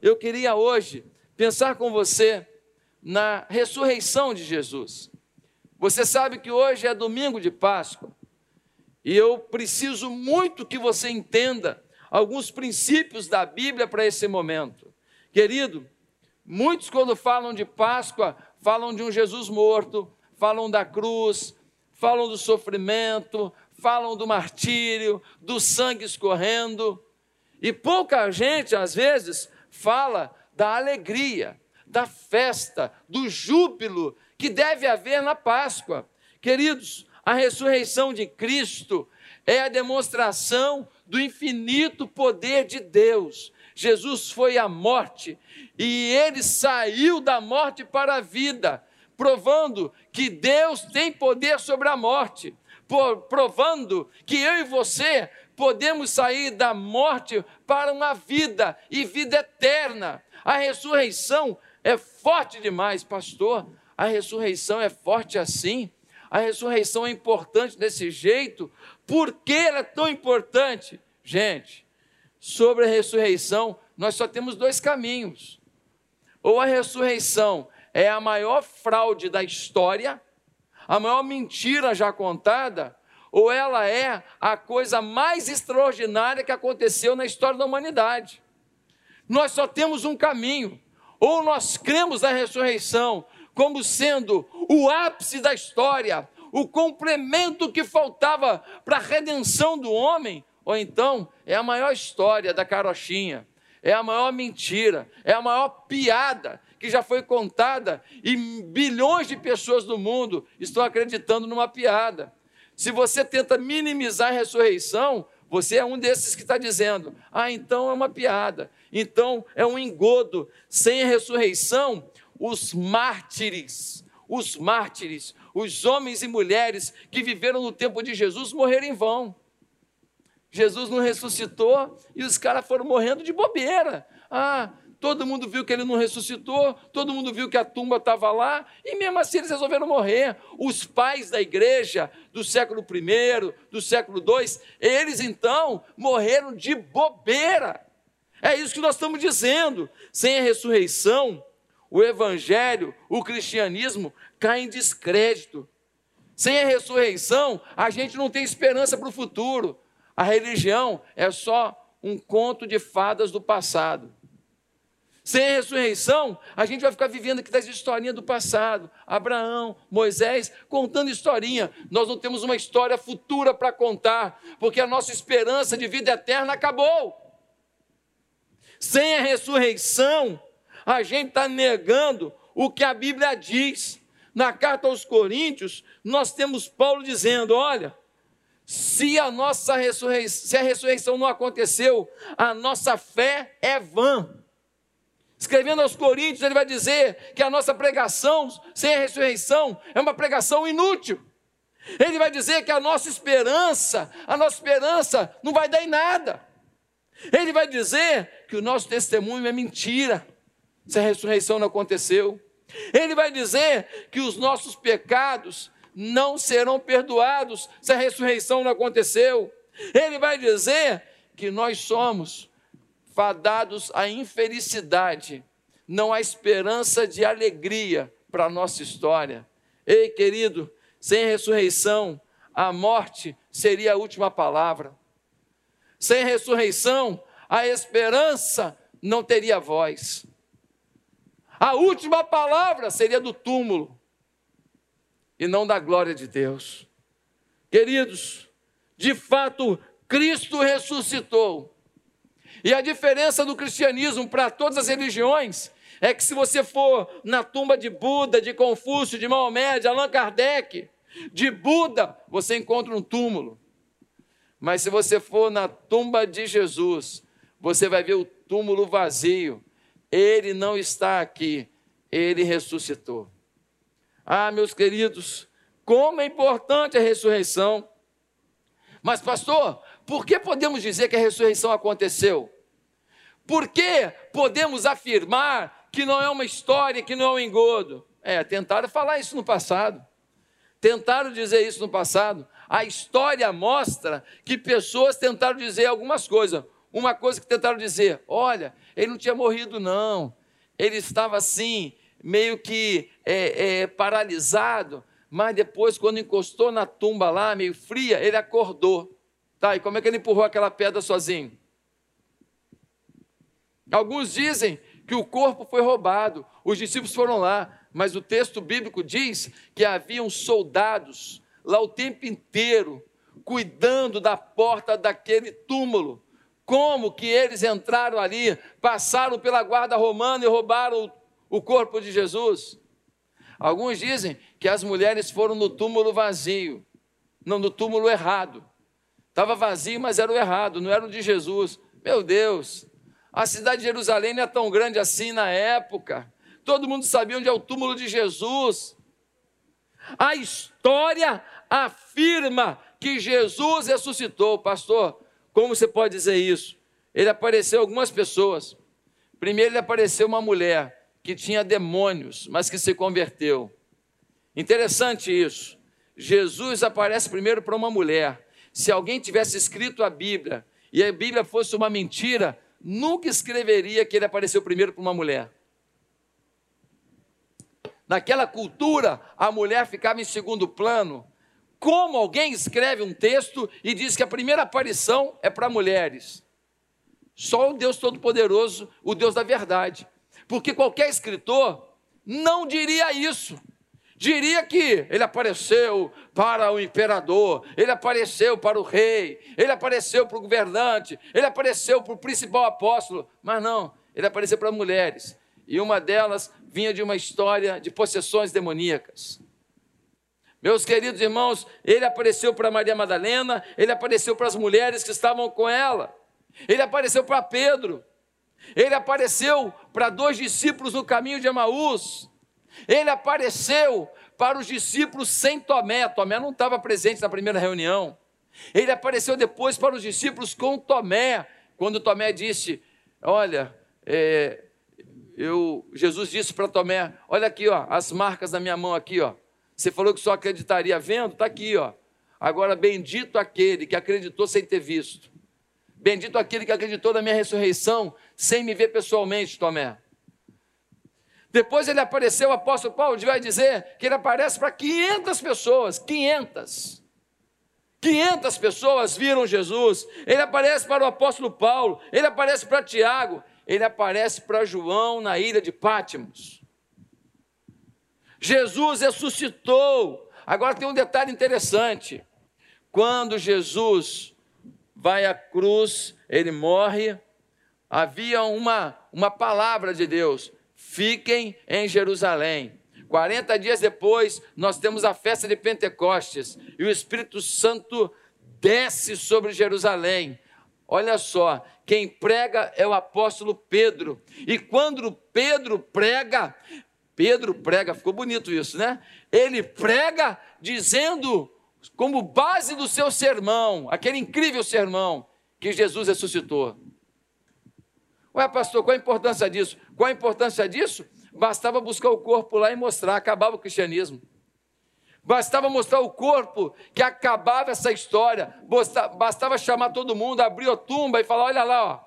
eu queria hoje pensar com você na ressurreição de Jesus. Você sabe que hoje é domingo de Páscoa e eu preciso muito que você entenda alguns princípios da Bíblia para esse momento. Querido, muitos, quando falam de Páscoa, falam de um Jesus morto, falam da cruz, falam do sofrimento, falam do martírio, do sangue escorrendo, e pouca gente, às vezes, fala da alegria, da festa, do júbilo que deve haver na Páscoa. Queridos, a ressurreição de Cristo é a demonstração do infinito poder de Deus. Jesus foi à morte e ele saiu da morte para a vida, provando que Deus tem poder sobre a morte, provando que eu e você podemos sair da morte para uma vida e vida eterna. A ressurreição é forte demais, pastor. A ressurreição é forte assim. A ressurreição é importante desse jeito. Por que ela é tão importante? Gente, sobre a ressurreição, nós só temos dois caminhos. Ou a ressurreição é a maior fraude da história, a maior mentira já contada, ou ela é a coisa mais extraordinária que aconteceu na história da humanidade. Nós só temos um caminho. Ou nós cremos na ressurreição como sendo o ápice da história, o complemento que faltava para a redenção do homem, ou então é a maior história da carochinha, é a maior mentira, é a maior piada que já foi contada e bilhões de pessoas do mundo estão acreditando numa piada. Se você tenta minimizar a ressurreição, você é um desses que está dizendo: ah, então é uma piada, então é um engodo. Sem a ressurreição, os mártires, os mártires, os homens e mulheres que viveram no tempo de Jesus morreram em vão. Jesus não ressuscitou e os caras foram morrendo de bobeira. Ah, todo mundo viu que ele não ressuscitou, todo mundo viu que a tumba estava lá, e mesmo assim eles resolveram morrer. Os pais da igreja do século I, do século II, eles então morreram de bobeira. É isso que nós estamos dizendo. Sem a ressurreição, o evangelho, o cristianismo cai em descrédito. Sem a ressurreição, a gente não tem esperança para o futuro. A religião é só um conto de fadas do passado. Sem a ressurreição, a gente vai ficar vivendo aqui das historinhas do passado. Abraão, Moisés, contando historinha. Nós não temos uma história futura para contar, porque a nossa esperança de vida eterna acabou. Sem a ressurreição, a gente está negando o que a Bíblia diz. Na carta aos Coríntios, nós temos Paulo dizendo: olha, se a nossa ressurreição, se a ressurreição não aconteceu, a nossa fé é vã. Escrevendo aos Coríntios, ele vai dizer que a nossa pregação sem a ressurreição é uma pregação inútil. Ele vai dizer que a nossa esperança, a nossa esperança não vai dar em nada. Ele vai dizer que o nosso testemunho é mentira, se a ressurreição não aconteceu. Ele vai dizer que os nossos pecados não serão perdoados se a ressurreição não aconteceu. Ele vai dizer que nós somos fadados à infelicidade, não há esperança de alegria para a nossa história. Ei, querido, sem ressurreição, a morte seria a última palavra. Sem ressurreição, a esperança não teria voz. A última palavra seria do túmulo e não da glória de Deus. Queridos, de fato, Cristo ressuscitou e a diferença do cristianismo para todas as religiões é que se você for na tumba de Buda, de Confúcio, de Maomé, de Allan Kardec, de Buda, você encontra um túmulo. Mas se você for na tumba de Jesus, você vai ver o túmulo vazio. Ele não está aqui, ele ressuscitou. Ah, meus queridos, como é importante a ressurreição. Mas, pastor, por que podemos dizer que a ressurreição aconteceu? Por que podemos afirmar que não é uma história, que não é um engodo? É, tentaram falar isso no passado. Tentaram dizer isso no passado. A história mostra que pessoas tentaram dizer algumas coisas. uma coisa que tentaram dizer: olha, ele não tinha morrido, não. Ele estava assim, meio que é, é, paralisado, mas depois, quando encostou na tumba lá, meio fria, ele acordou. Tá, e como é que ele empurrou aquela pedra sozinho? Alguns dizem que o corpo foi roubado, os discípulos foram lá, mas o texto bíblico diz que haviam soldados lá o tempo inteiro, cuidando da porta daquele túmulo. Como que eles entraram ali, passaram pela guarda romana e roubaram o corpo de Jesus? Alguns dizem que as mulheres foram no túmulo vazio, não no túmulo errado. Estava vazio, mas era o errado, não era o de Jesus. Meu Deus, a cidade de Jerusalém não é tão grande assim na época. Todo mundo sabia onde é o túmulo de Jesus. A história afirma que Jesus ressuscitou. Pastor, como você pode dizer isso? Ele apareceu algumas pessoas. Primeiro, ele apareceu uma mulher que tinha demônios, mas que se converteu. Interessante isso. Jesus aparece primeiro para uma mulher. Se alguém tivesse escrito a Bíblia e a Bíblia fosse uma mentira, nunca escreveria que ele apareceu primeiro para uma mulher. Naquela cultura, a mulher ficava em segundo plano. Como alguém escreve um texto e diz que a primeira aparição é para mulheres? Só o Deus Todo-Poderoso, o Deus da verdade. Porque qualquer escritor não diria isso diria que ele apareceu para o imperador, ele apareceu para o rei, ele apareceu para o governante, ele apareceu para o principal apóstolo, mas não, ele apareceu para mulheres. E uma delas vinha de uma história de possessões demoníacas. Meus queridos irmãos, ele apareceu para Maria Madalena, ele apareceu para as mulheres que estavam com ela, ele apareceu para Pedro, ele apareceu para dois discípulos no caminho de Emaús, ele apareceu para os discípulos sem Tomé. Tomé não estava presente na primeira reunião. Ele apareceu depois para os discípulos com Tomé, quando Tomé disse: Olha, é, eu, Jesus disse para Tomé: Olha aqui, ó, as marcas da minha mão aqui, ó. Você falou que só acreditaria vendo, está aqui, ó. Agora, bendito aquele que acreditou sem ter visto. Bendito aquele que acreditou na minha ressurreição sem me ver pessoalmente, Tomé. Depois ele apareceu, o apóstolo Paulo vai dizer que ele aparece para 500 pessoas, 500. 500 pessoas viram Jesus. Ele aparece para o apóstolo Paulo, ele aparece para Tiago, ele aparece para João na ilha de Pátimos. Jesus ressuscitou. Agora tem um detalhe interessante. Quando Jesus vai à cruz, ele morre, havia uma, uma palavra de Deus fiquem em Jerusalém. 40 dias depois, nós temos a festa de Pentecostes e o Espírito Santo desce sobre Jerusalém. Olha só, quem prega é o apóstolo Pedro. E quando Pedro prega, Pedro prega, ficou bonito isso, né? Ele prega dizendo, como base do seu sermão, aquele incrível sermão, que Jesus ressuscitou. Ué, pastor, qual a importância disso? Qual a importância disso? Bastava buscar o corpo lá e mostrar, acabava o cristianismo. Bastava mostrar o corpo que acabava essa história. Bastava chamar todo mundo, abrir a tumba e falar: olha lá, ó.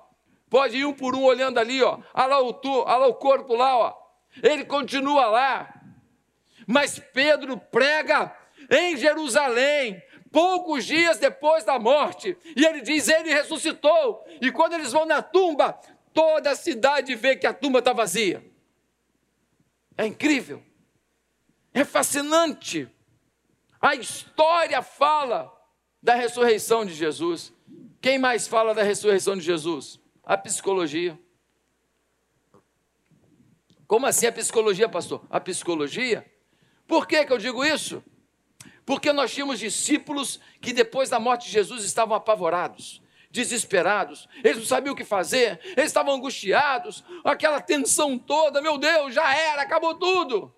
pode ir um por um olhando ali, ó. olha lá o, tu, olha lá o corpo lá, ó. ele continua lá. Mas Pedro prega em Jerusalém, poucos dias depois da morte, e ele diz: Ele ressuscitou. E quando eles vão na tumba, toda a cidade vê que a tumba está vazia. É incrível. É fascinante. A história fala da ressurreição de Jesus. Quem mais fala da ressurreição de Jesus? A psicologia. Como assim a psicologia, pastor? A psicologia? Por que, que eu digo isso? Porque nós tínhamos discípulos que depois da morte de Jesus estavam apavorados desesperados, eles não sabiam o que fazer, eles estavam angustiados, aquela tensão toda, meu Deus, já era, acabou tudo.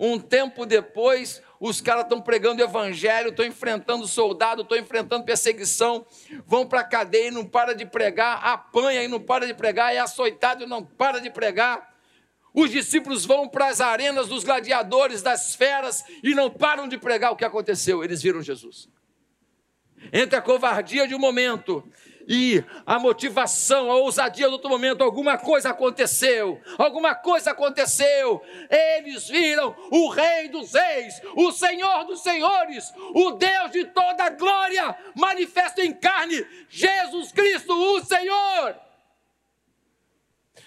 Um tempo depois, os caras estão pregando o evangelho, estão enfrentando soldado, estão enfrentando perseguição, vão para a cadeia e não para de pregar, apanha e não para de pregar, é açoitado e não para de pregar. Os discípulos vão para as arenas dos gladiadores, das feras, e não param de pregar o que aconteceu. Eles viram Jesus. Entre a covardia de um momento e a motivação, a ousadia do outro momento, alguma coisa aconteceu, alguma coisa aconteceu. Eles viram o Rei dos Reis, o Senhor dos Senhores, o Deus de toda glória, manifesto em carne, Jesus Cristo, o Senhor.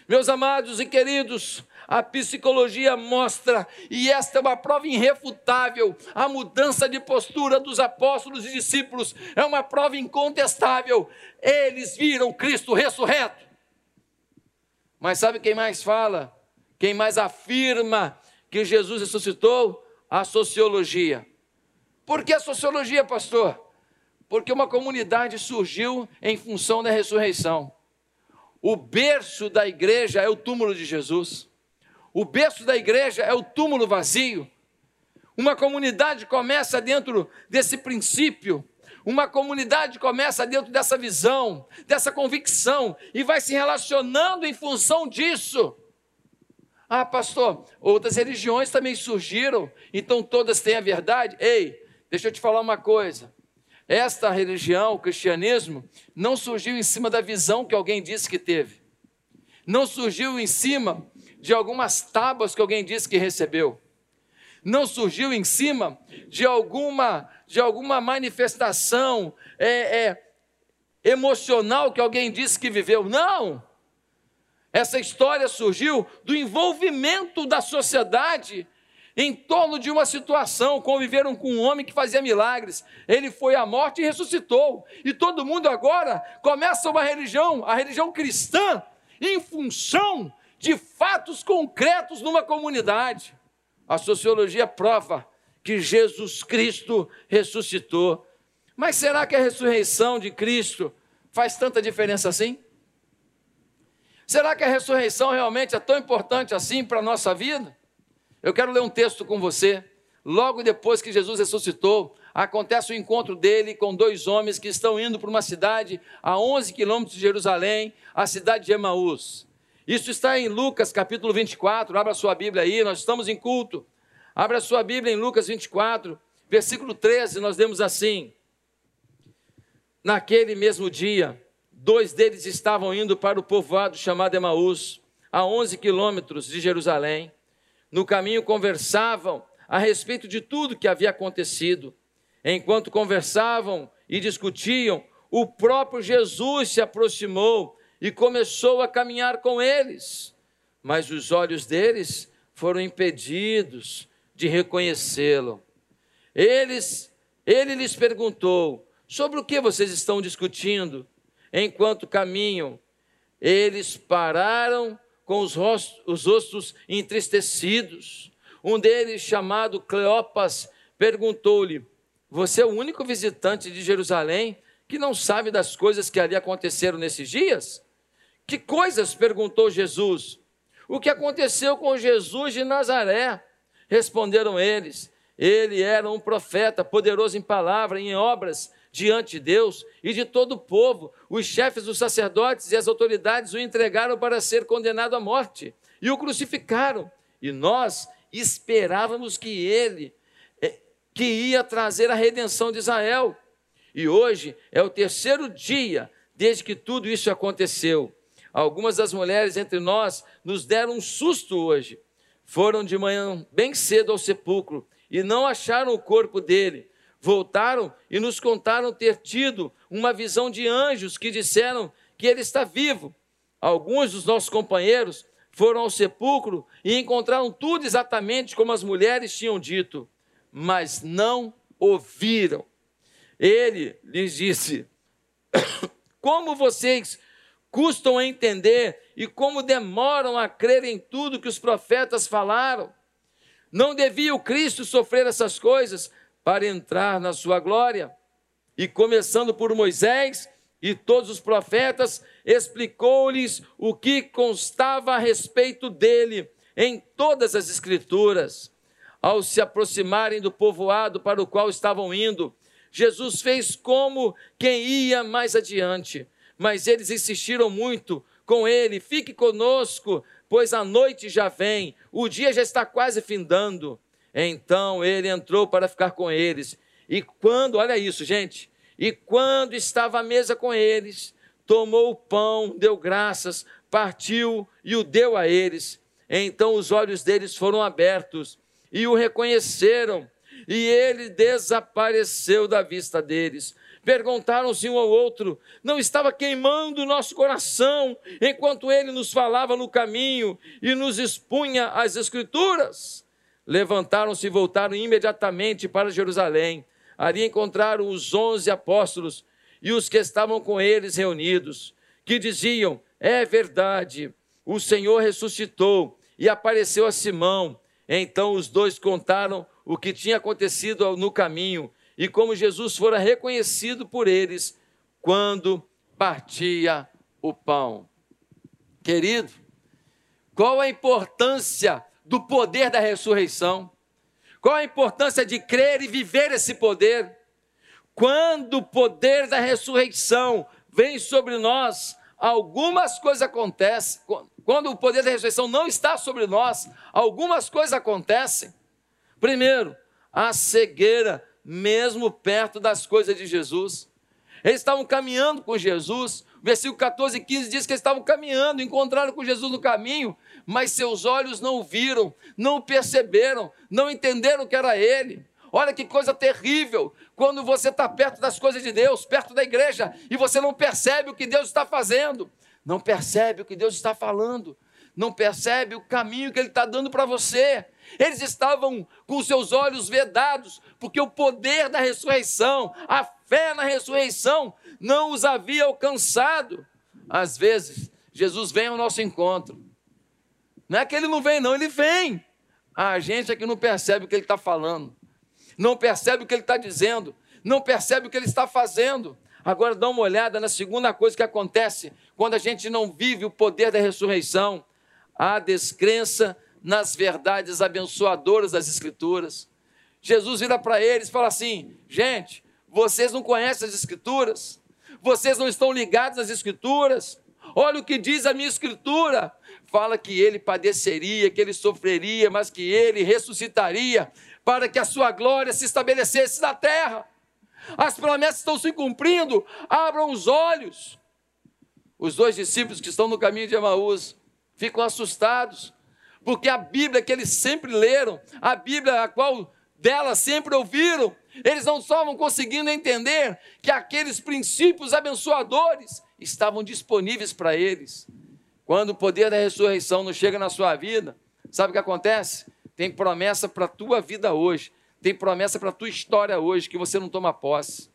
Meus amados e queridos, a psicologia mostra, e esta é uma prova irrefutável, a mudança de postura dos apóstolos e discípulos é uma prova incontestável. Eles viram Cristo ressurreto. Mas sabe quem mais fala? Quem mais afirma que Jesus ressuscitou? A sociologia. Por que a sociologia, pastor? Porque uma comunidade surgiu em função da ressurreição. O berço da igreja é o túmulo de Jesus. O berço da igreja é o túmulo vazio. Uma comunidade começa dentro desse princípio, uma comunidade começa dentro dessa visão, dessa convicção e vai se relacionando em função disso. Ah, pastor, outras religiões também surgiram, então todas têm a verdade? Ei, deixa eu te falar uma coisa. Esta religião, o cristianismo, não surgiu em cima da visão que alguém disse que teve. Não surgiu em cima de algumas tábuas que alguém disse que recebeu. Não surgiu em cima de alguma, de alguma manifestação é, é, emocional que alguém disse que viveu. Não! Essa história surgiu do envolvimento da sociedade em torno de uma situação. Conviveram com um homem que fazia milagres. Ele foi à morte e ressuscitou. E todo mundo agora começa uma religião, a religião cristã, em função de fatos concretos numa comunidade. A sociologia prova que Jesus Cristo ressuscitou. Mas será que a ressurreição de Cristo faz tanta diferença assim? Será que a ressurreição realmente é tão importante assim para a nossa vida? Eu quero ler um texto com você. Logo depois que Jesus ressuscitou, acontece o encontro dele com dois homens que estão indo para uma cidade a 11 quilômetros de Jerusalém, a cidade de Emaús. Isso está em Lucas capítulo 24. Abra sua Bíblia aí, nós estamos em culto. Abra sua Bíblia em Lucas 24, versículo 13, nós lemos assim: Naquele mesmo dia, dois deles estavam indo para o povoado chamado Emaús, a 11 quilômetros de Jerusalém. No caminho conversavam a respeito de tudo que havia acontecido. Enquanto conversavam e discutiam, o próprio Jesus se aproximou e começou a caminhar com eles. Mas os olhos deles foram impedidos de reconhecê-lo. Eles, ele lhes perguntou: sobre o que vocês estão discutindo? Enquanto caminham, eles pararam com os, rostos, os rostos entristecidos. Um deles, chamado Cleopas, perguntou-lhe: Você é o único visitante de Jerusalém que não sabe das coisas que ali aconteceram nesses dias? Que coisas? perguntou Jesus. O que aconteceu com Jesus de Nazaré? Responderam eles. Ele era um profeta, poderoso em palavra e em obras diante de Deus e de todo o povo. Os chefes dos sacerdotes e as autoridades o entregaram para ser condenado à morte e o crucificaram. E nós esperávamos que ele eh, que ia trazer a redenção de Israel. E hoje é o terceiro dia desde que tudo isso aconteceu. Algumas das mulheres entre nós nos deram um susto hoje. Foram de manhã bem cedo ao sepulcro e não acharam o corpo dele. Voltaram e nos contaram ter tido uma visão de anjos que disseram que ele está vivo. Alguns dos nossos companheiros foram ao sepulcro e encontraram tudo exatamente como as mulheres tinham dito, mas não ouviram. Ele lhes disse: Como vocês custam a entender e como demoram a crer em tudo que os profetas falaram. Não devia o Cristo sofrer essas coisas para entrar na sua glória? E começando por Moisés e todos os profetas, explicou-lhes o que constava a respeito dele em todas as Escrituras. Ao se aproximarem do povoado para o qual estavam indo, Jesus fez como quem ia mais adiante mas eles insistiram muito com ele: fique conosco, pois a noite já vem, o dia já está quase findando. Então ele entrou para ficar com eles. E quando, olha isso, gente, E quando estava à mesa com eles, tomou o pão, deu graças, partiu e o deu a eles. Então os olhos deles foram abertos e o reconheceram, e ele desapareceu da vista deles. Perguntaram-se um ao outro: não estava queimando o nosso coração enquanto ele nos falava no caminho e nos expunha as Escrituras? Levantaram-se e voltaram imediatamente para Jerusalém. Ali encontraram os onze apóstolos e os que estavam com eles reunidos, que diziam: É verdade, o Senhor ressuscitou e apareceu a Simão. Então os dois contaram o que tinha acontecido no caminho e como Jesus fora reconhecido por eles quando partia o pão. Querido, qual a importância do poder da ressurreição? Qual a importância de crer e viver esse poder? Quando o poder da ressurreição vem sobre nós, algumas coisas acontecem. Quando o poder da ressurreição não está sobre nós, algumas coisas acontecem. Primeiro, a cegueira mesmo perto das coisas de Jesus. Eles estavam caminhando com Jesus. Versículo 14 e 15 diz que eles estavam caminhando, encontraram com Jesus no caminho, mas seus olhos não viram, não perceberam, não entenderam que era Ele. Olha que coisa terrível quando você está perto das coisas de Deus, perto da igreja, e você não percebe o que Deus está fazendo, não percebe o que Deus está falando, não percebe o caminho que Ele está dando para você. Eles estavam com seus olhos vedados, porque o poder da ressurreição, a fé na ressurreição, não os havia alcançado. Às vezes, Jesus vem ao nosso encontro. Não é que ele não vem, não, ele vem. A gente é que não percebe o que ele está falando, não percebe o que ele está dizendo, não percebe o que ele está fazendo. Agora dá uma olhada na segunda coisa que acontece quando a gente não vive o poder da ressurreição: a descrença nas verdades abençoadoras das Escrituras. Jesus vira para eles e fala assim: gente, vocês não conhecem as Escrituras, vocês não estão ligados às Escrituras. Olha o que diz a minha Escritura. Fala que ele padeceria, que ele sofreria, mas que ele ressuscitaria para que a sua glória se estabelecesse na terra. As promessas estão se cumprindo, abram os olhos. Os dois discípulos que estão no caminho de Emaús ficam assustados, porque a Bíblia que eles sempre leram, a Bíblia a qual dela sempre ouviram, eles não estavam conseguindo entender que aqueles princípios abençoadores estavam disponíveis para eles. Quando o poder da ressurreição não chega na sua vida, sabe o que acontece? Tem promessa para a tua vida hoje, tem promessa para a tua história hoje que você não toma posse.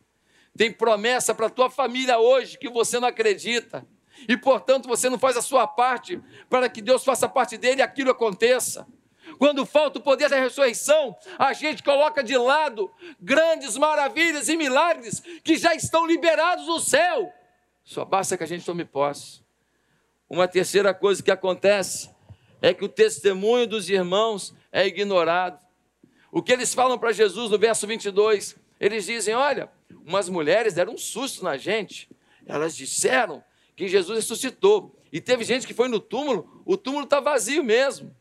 Tem promessa para a tua família hoje que você não acredita e portanto você não faz a sua parte para que Deus faça parte dele e aquilo aconteça. Quando falta o poder da ressurreição, a gente coloca de lado grandes maravilhas e milagres que já estão liberados no céu. Só basta que a gente tome posse. Uma terceira coisa que acontece é que o testemunho dos irmãos é ignorado. O que eles falam para Jesus no verso 22, eles dizem: Olha, umas mulheres deram um susto na gente. Elas disseram que Jesus ressuscitou. E teve gente que foi no túmulo, o túmulo está vazio mesmo.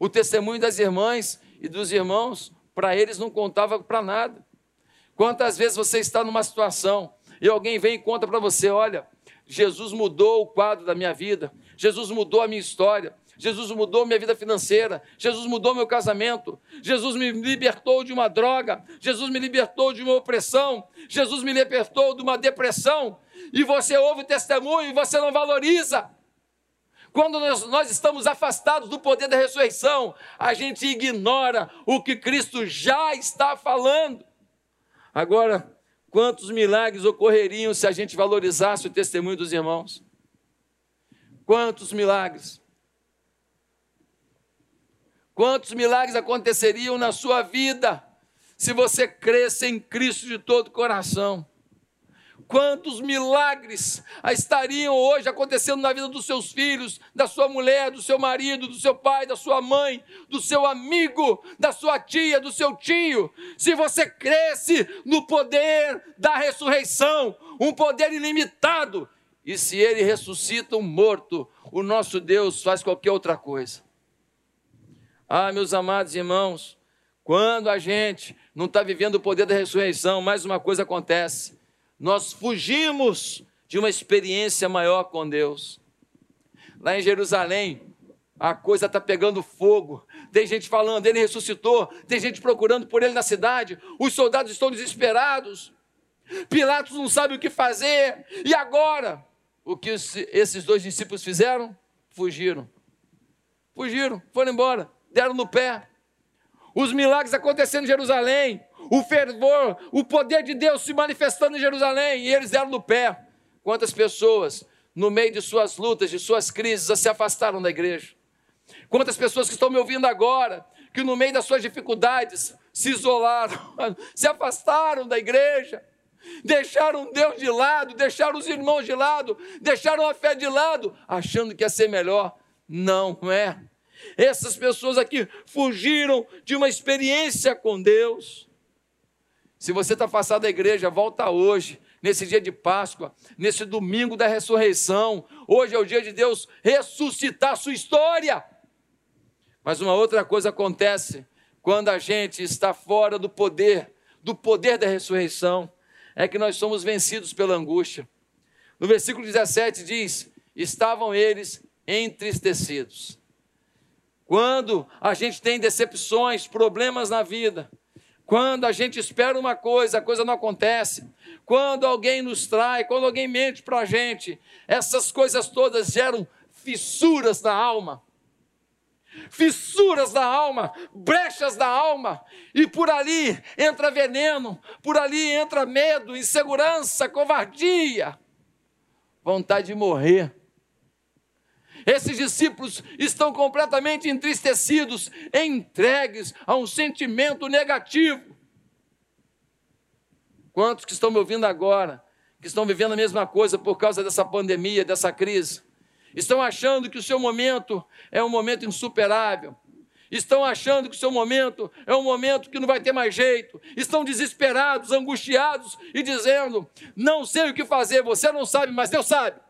O testemunho das irmãs e dos irmãos, para eles não contava para nada. Quantas vezes você está numa situação e alguém vem e conta para você: olha, Jesus mudou o quadro da minha vida, Jesus mudou a minha história, Jesus mudou minha vida financeira, Jesus mudou meu casamento, Jesus me libertou de uma droga, Jesus me libertou de uma opressão, Jesus me libertou de uma depressão, e você ouve o testemunho e você não valoriza. Quando nós, nós, estamos afastados do poder da ressurreição, a gente ignora o que Cristo já está falando. Agora, quantos milagres ocorreriam se a gente valorizasse o testemunho dos irmãos? Quantos milagres? Quantos milagres aconteceriam na sua vida se você cresce em Cristo de todo o coração? Quantos milagres estariam hoje acontecendo na vida dos seus filhos, da sua mulher, do seu marido, do seu pai, da sua mãe, do seu amigo, da sua tia, do seu tio, se você cresce no poder da ressurreição, um poder ilimitado, e se ele ressuscita um morto, o nosso Deus faz qualquer outra coisa. Ah, meus amados irmãos, quando a gente não está vivendo o poder da ressurreição, mais uma coisa acontece nós fugimos de uma experiência maior com Deus. Lá em Jerusalém, a coisa está pegando fogo. Tem gente falando, ele ressuscitou. Tem gente procurando por ele na cidade. Os soldados estão desesperados. Pilatos não sabe o que fazer. E agora? O que esses dois discípulos fizeram? Fugiram. Fugiram, foram embora, deram no pé. Os milagres acontecendo em Jerusalém, o fervor, o poder de Deus se manifestando em Jerusalém, e eles deram no pé. Quantas pessoas, no meio de suas lutas, de suas crises, se afastaram da igreja? Quantas pessoas que estão me ouvindo agora, que no meio das suas dificuldades se isolaram, se afastaram da igreja, deixaram Deus de lado, deixaram os irmãos de lado, deixaram a fé de lado, achando que ia ser melhor. Não é. Essas pessoas aqui fugiram de uma experiência com Deus. Se você está afastado da igreja, volta hoje, nesse dia de Páscoa, nesse domingo da ressurreição. Hoje é o dia de Deus ressuscitar a sua história. Mas uma outra coisa acontece quando a gente está fora do poder, do poder da ressurreição, é que nós somos vencidos pela angústia. No versículo 17 diz: Estavam eles entristecidos. Quando a gente tem decepções, problemas na vida, quando a gente espera uma coisa, a coisa não acontece, quando alguém nos trai, quando alguém mente para a gente, essas coisas todas geram fissuras na alma. Fissuras da alma, brechas da alma, e por ali entra veneno, por ali entra medo, insegurança, covardia, vontade de morrer. Esses discípulos estão completamente entristecidos, entregues a um sentimento negativo. Quantos que estão me ouvindo agora, que estão vivendo a mesma coisa por causa dessa pandemia, dessa crise? Estão achando que o seu momento é um momento insuperável. Estão achando que o seu momento é um momento que não vai ter mais jeito. Estão desesperados, angustiados e dizendo: Não sei o que fazer. Você não sabe, mas Deus sabe.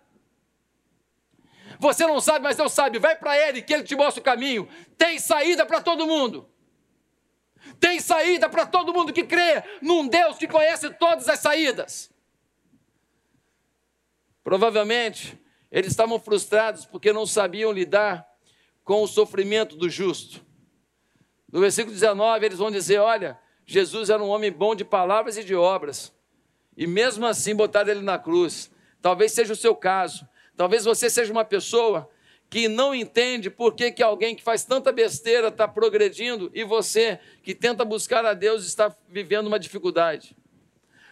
Você não sabe, mas Deus sabe. Vai para Ele, que Ele te mostra o caminho. Tem saída para todo mundo. Tem saída para todo mundo que crê num Deus que conhece todas as saídas. Provavelmente, eles estavam frustrados porque não sabiam lidar com o sofrimento do justo. No versículo 19, eles vão dizer: Olha, Jesus era um homem bom de palavras e de obras, e mesmo assim botaram ele na cruz. Talvez seja o seu caso. Talvez você seja uma pessoa que não entende por que, que alguém que faz tanta besteira está progredindo e você que tenta buscar a Deus está vivendo uma dificuldade.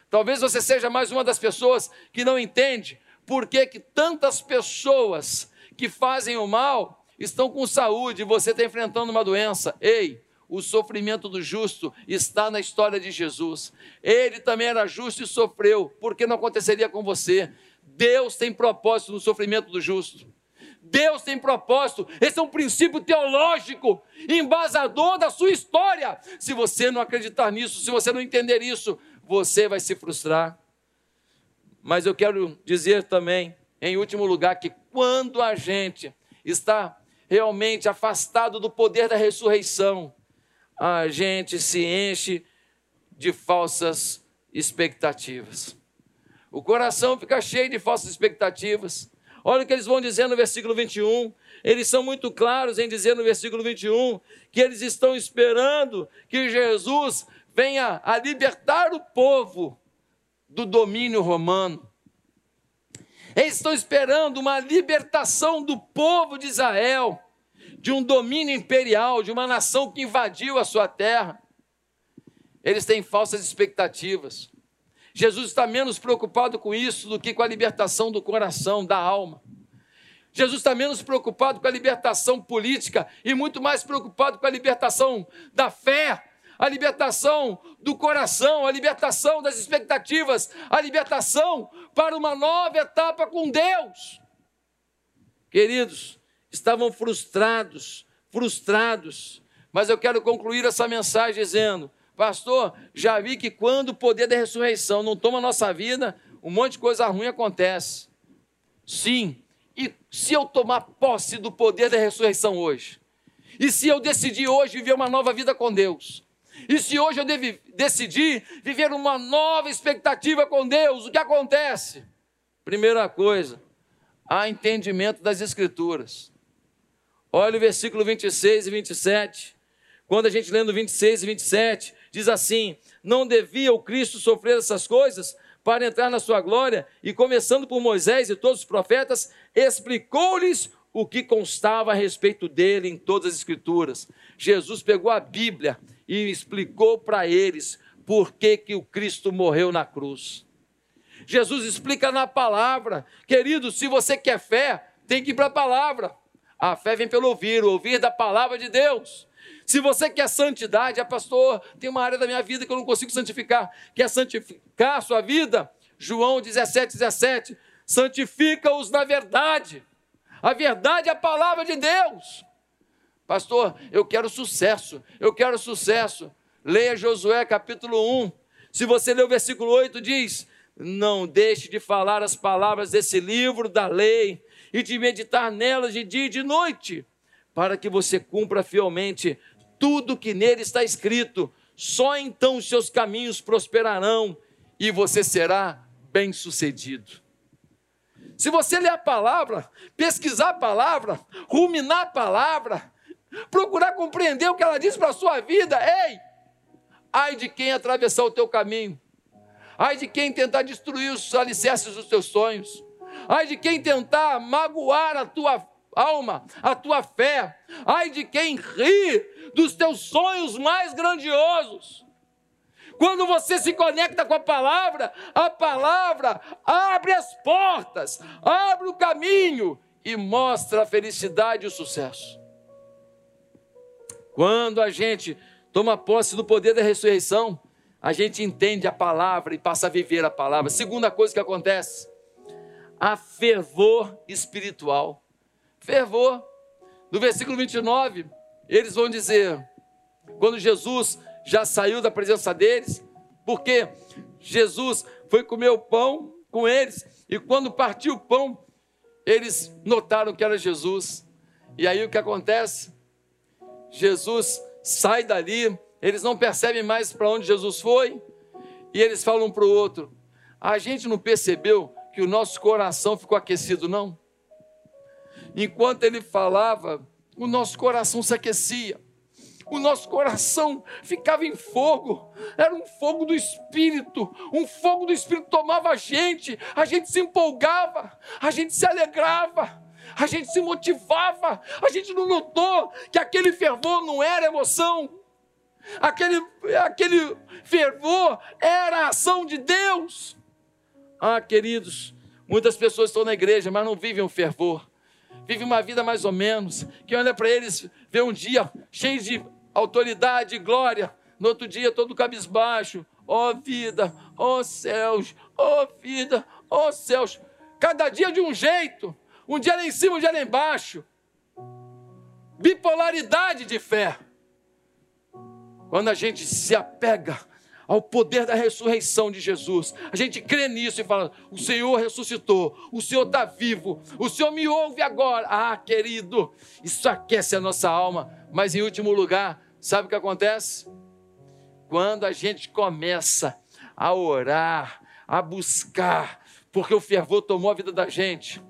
Talvez você seja mais uma das pessoas que não entende por que, que tantas pessoas que fazem o mal estão com saúde e você está enfrentando uma doença? Ei, o sofrimento do justo está na história de Jesus. Ele também era justo e sofreu, por que não aconteceria com você? Deus tem propósito no sofrimento do justo. Deus tem propósito, esse é um princípio teológico, embasador da sua história. Se você não acreditar nisso, se você não entender isso, você vai se frustrar. Mas eu quero dizer também, em último lugar, que quando a gente está realmente afastado do poder da ressurreição, a gente se enche de falsas expectativas. O coração fica cheio de falsas expectativas. Olha o que eles vão dizer no versículo 21. Eles são muito claros em dizer no versículo 21 que eles estão esperando que Jesus venha a libertar o povo do domínio romano. Eles estão esperando uma libertação do povo de Israel, de um domínio imperial, de uma nação que invadiu a sua terra. Eles têm falsas expectativas. Jesus está menos preocupado com isso do que com a libertação do coração, da alma. Jesus está menos preocupado com a libertação política e muito mais preocupado com a libertação da fé, a libertação do coração, a libertação das expectativas, a libertação para uma nova etapa com Deus. Queridos, estavam frustrados, frustrados, mas eu quero concluir essa mensagem dizendo: Pastor, já vi que quando o poder da ressurreição não toma a nossa vida, um monte de coisa ruim acontece. Sim, e se eu tomar posse do poder da ressurreição hoje? E se eu decidir hoje viver uma nova vida com Deus? E se hoje eu devo decidir viver uma nova expectativa com Deus, o que acontece? Primeira coisa, há entendimento das Escrituras. Olha o versículo 26 e 27. Quando a gente lê no 26 e 27, diz assim: Não devia o Cristo sofrer essas coisas para entrar na sua glória? E começando por Moisés e todos os profetas, explicou-lhes o que constava a respeito dele em todas as Escrituras. Jesus pegou a Bíblia e explicou para eles por que, que o Cristo morreu na cruz. Jesus explica na palavra. Querido, se você quer fé, tem que ir para a palavra. A fé vem pelo ouvir, o ouvir da palavra de Deus. Se você quer santidade, ah, pastor, tem uma área da minha vida que eu não consigo santificar. Quer santificar a sua vida? João 17, 17. Santifica-os na verdade. A verdade é a palavra de Deus. Pastor, eu quero sucesso, eu quero sucesso. Leia Josué capítulo 1. Se você ler o versículo 8, diz: Não deixe de falar as palavras desse livro da lei e de meditar nelas de dia e de noite, para que você cumpra fielmente tudo que nele está escrito. Só então os seus caminhos prosperarão e você será bem-sucedido. Se você ler a palavra, pesquisar a palavra, ruminar a palavra, procurar compreender o que ela diz para a sua vida, ei, ai de quem atravessar o teu caminho, ai de quem tentar destruir os alicerces dos teus sonhos, ai de quem tentar magoar a tua alma, a tua fé, ai de quem ri dos teus sonhos mais grandiosos. Quando você se conecta com a palavra, a palavra abre as portas, abre o caminho e mostra a felicidade e o sucesso. Quando a gente toma posse do poder da ressurreição, a gente entende a palavra e passa a viver a palavra. Segunda coisa que acontece, a fervor espiritual. Fervor. No versículo 29, eles vão dizer: quando Jesus já saiu da presença deles, porque Jesus foi comer o pão com eles, e quando partiu o pão, eles notaram que era Jesus. E aí o que acontece? Jesus sai dali, eles não percebem mais para onde Jesus foi, e eles falam um para o outro: a gente não percebeu que o nosso coração ficou aquecido, não? Enquanto ele falava, o nosso coração se aquecia. O nosso coração ficava em fogo, era um fogo do Espírito, um fogo do Espírito tomava a gente, a gente se empolgava, a gente se alegrava, a gente se motivava, a gente não notou que aquele fervor não era emoção, aquele, aquele fervor era a ação de Deus. Ah, queridos, muitas pessoas estão na igreja, mas não vivem o fervor vive uma vida mais ou menos, que olha para eles, vê um dia cheio de autoridade e glória. No outro dia, todo cabisbaixo. Ó oh, vida, ó oh, céus, ó oh, vida, ó céus. Cada dia de um jeito. Um dia lá em cima, um dia lá embaixo. Bipolaridade de fé. Quando a gente se apega ao poder da ressurreição de Jesus. A gente crê nisso e fala: o Senhor ressuscitou, o Senhor está vivo, o Senhor me ouve agora. Ah, querido, isso aquece a nossa alma. Mas em último lugar, sabe o que acontece? Quando a gente começa a orar, a buscar, porque o fervor tomou a vida da gente,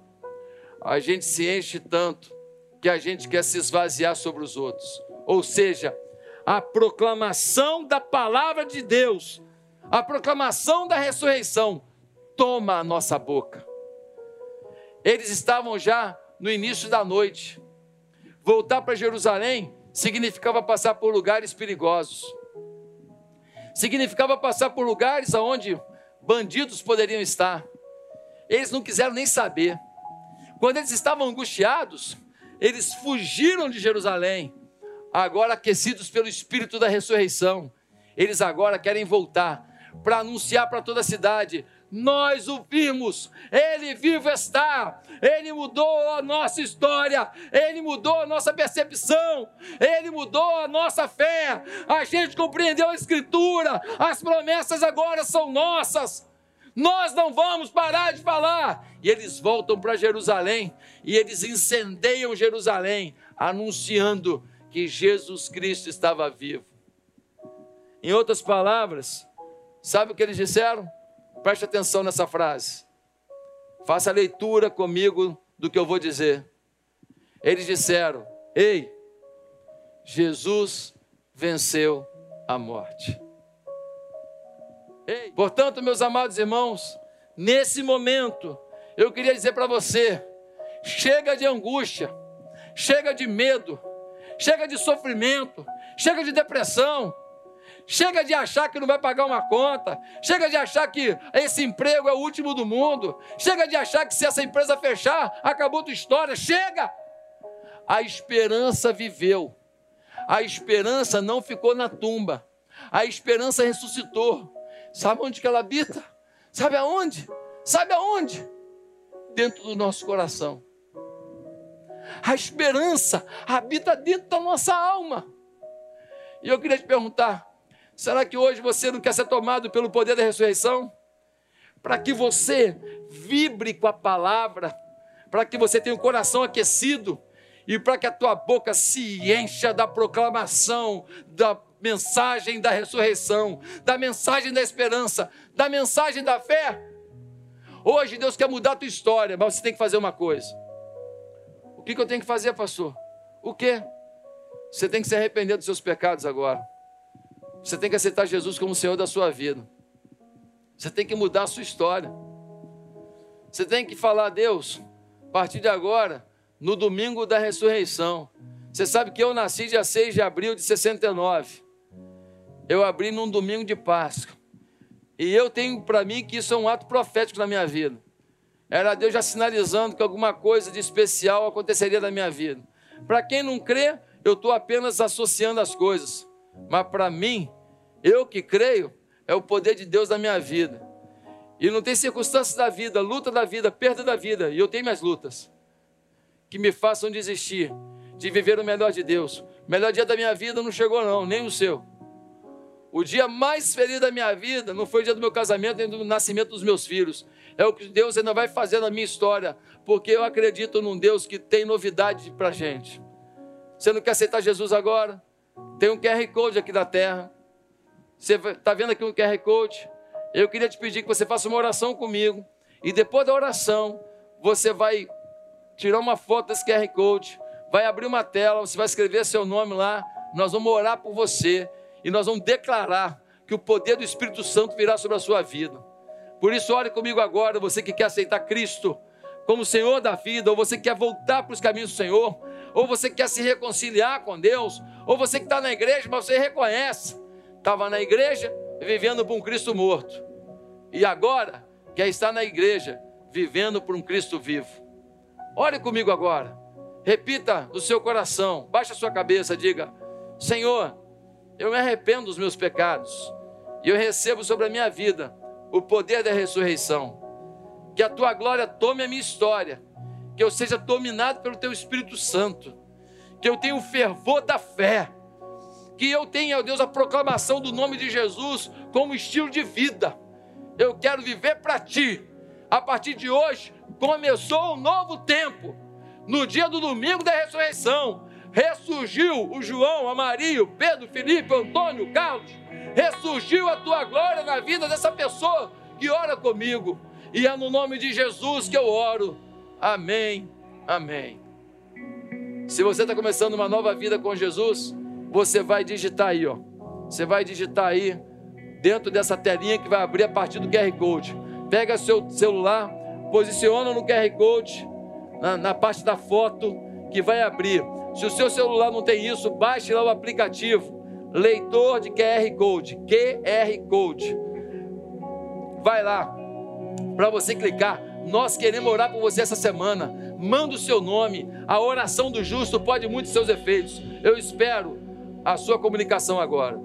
a gente se enche tanto que a gente quer se esvaziar sobre os outros. Ou seja, a proclamação da palavra de Deus, a proclamação da ressurreição, toma a nossa boca. Eles estavam já no início da noite, Voltar para Jerusalém significava passar por lugares perigosos. Significava passar por lugares onde bandidos poderiam estar. Eles não quiseram nem saber. Quando eles estavam angustiados, eles fugiram de Jerusalém, agora aquecidos pelo espírito da ressurreição. Eles agora querem voltar para anunciar para toda a cidade: nós o vimos, ele vivo está, ele mudou a nossa história, ele mudou a nossa percepção, ele mudou a nossa fé, a gente compreendeu a Escritura, as promessas agora são nossas. Nós não vamos parar de falar. E eles voltam para Jerusalém e eles incendeiam Jerusalém, anunciando que Jesus Cristo estava vivo. Em outras palavras, sabe o que eles disseram? Preste atenção nessa frase. Faça a leitura comigo do que eu vou dizer. Eles disseram: Ei, Jesus venceu a morte. Ei, portanto, meus amados irmãos, nesse momento, eu queria dizer para você: chega de angústia, chega de medo, chega de sofrimento, chega de depressão, Chega de achar que não vai pagar uma conta. Chega de achar que esse emprego é o último do mundo. Chega de achar que se essa empresa fechar, acabou tua história. Chega! A esperança viveu. A esperança não ficou na tumba. A esperança ressuscitou. Sabe onde que ela habita? Sabe aonde? Sabe aonde? Dentro do nosso coração. A esperança habita dentro da nossa alma. E eu queria te perguntar: Será que hoje você não quer ser tomado pelo poder da ressurreição? Para que você vibre com a palavra, para que você tenha o coração aquecido e para que a tua boca se encha da proclamação da mensagem da ressurreição, da mensagem da esperança, da mensagem da fé. Hoje Deus quer mudar a tua história, mas você tem que fazer uma coisa. O que, que eu tenho que fazer, pastor? O quê? Você tem que se arrepender dos seus pecados agora. Você tem que aceitar Jesus como Senhor da sua vida. Você tem que mudar a sua história. Você tem que falar a Deus, a partir de agora, no domingo da ressurreição. Você sabe que eu nasci dia 6 de abril de 69. Eu abri num domingo de Páscoa. E eu tenho para mim que isso é um ato profético na minha vida. Era Deus já sinalizando que alguma coisa de especial aconteceria na minha vida. Para quem não crê, eu estou apenas associando as coisas. Mas para mim, eu que creio, é o poder de Deus na minha vida. E não tem circunstâncias da vida, luta da vida, perda da vida, e eu tenho minhas lutas, que me façam desistir de viver o melhor de Deus. O melhor dia da minha vida não chegou, não, nem o seu. O dia mais feliz da minha vida não foi o dia do meu casamento, nem do nascimento dos meus filhos. É o que Deus ainda vai fazer na minha história, porque eu acredito num Deus que tem novidade para gente. Você não quer aceitar Jesus agora? Tem um QR Code aqui da terra. Você está vendo aqui um QR Code? Eu queria te pedir que você faça uma oração comigo. E depois da oração, você vai tirar uma foto desse QR Code, vai abrir uma tela, você vai escrever seu nome lá. Nós vamos orar por você e nós vamos declarar que o poder do Espírito Santo virá sobre a sua vida. Por isso, ore comigo agora, você que quer aceitar Cristo como Senhor da vida, ou você quer voltar para os caminhos do Senhor, ou você quer se reconciliar com Deus, ou você que está na igreja, mas você reconhece, estava na igreja vivendo por um Cristo morto, e agora quer estar na igreja vivendo por um Cristo vivo. Ore comigo agora, repita do seu coração, baixe a sua cabeça, diga: Senhor, eu me arrependo dos meus pecados, e eu recebo sobre a minha vida o poder da ressurreição. Que a tua glória tome a minha história que eu seja dominado pelo teu Espírito Santo, que eu tenha o fervor da fé, que eu tenha, ó Deus, a proclamação do nome de Jesus como estilo de vida. Eu quero viver para ti. A partir de hoje, começou um novo tempo. No dia do domingo da ressurreição, ressurgiu o João, a Maria, o Pedro, Felipe, Antônio, Carlos. Ressurgiu a tua glória na vida dessa pessoa que ora comigo. E é no nome de Jesus que eu oro. Amém, amém. Se você está começando uma nova vida com Jesus, você vai digitar aí, ó. Você vai digitar aí dentro dessa telinha que vai abrir a partir do QR Code. Pega seu celular, posiciona no QR Code, na, na parte da foto que vai abrir. Se o seu celular não tem isso, baixe lá o aplicativo. Leitor de QR Code, QR Code. Vai lá, para você clicar nós queremos orar por você essa semana. Manda o seu nome. A oração do justo pode muitos seus efeitos. Eu espero a sua comunicação agora.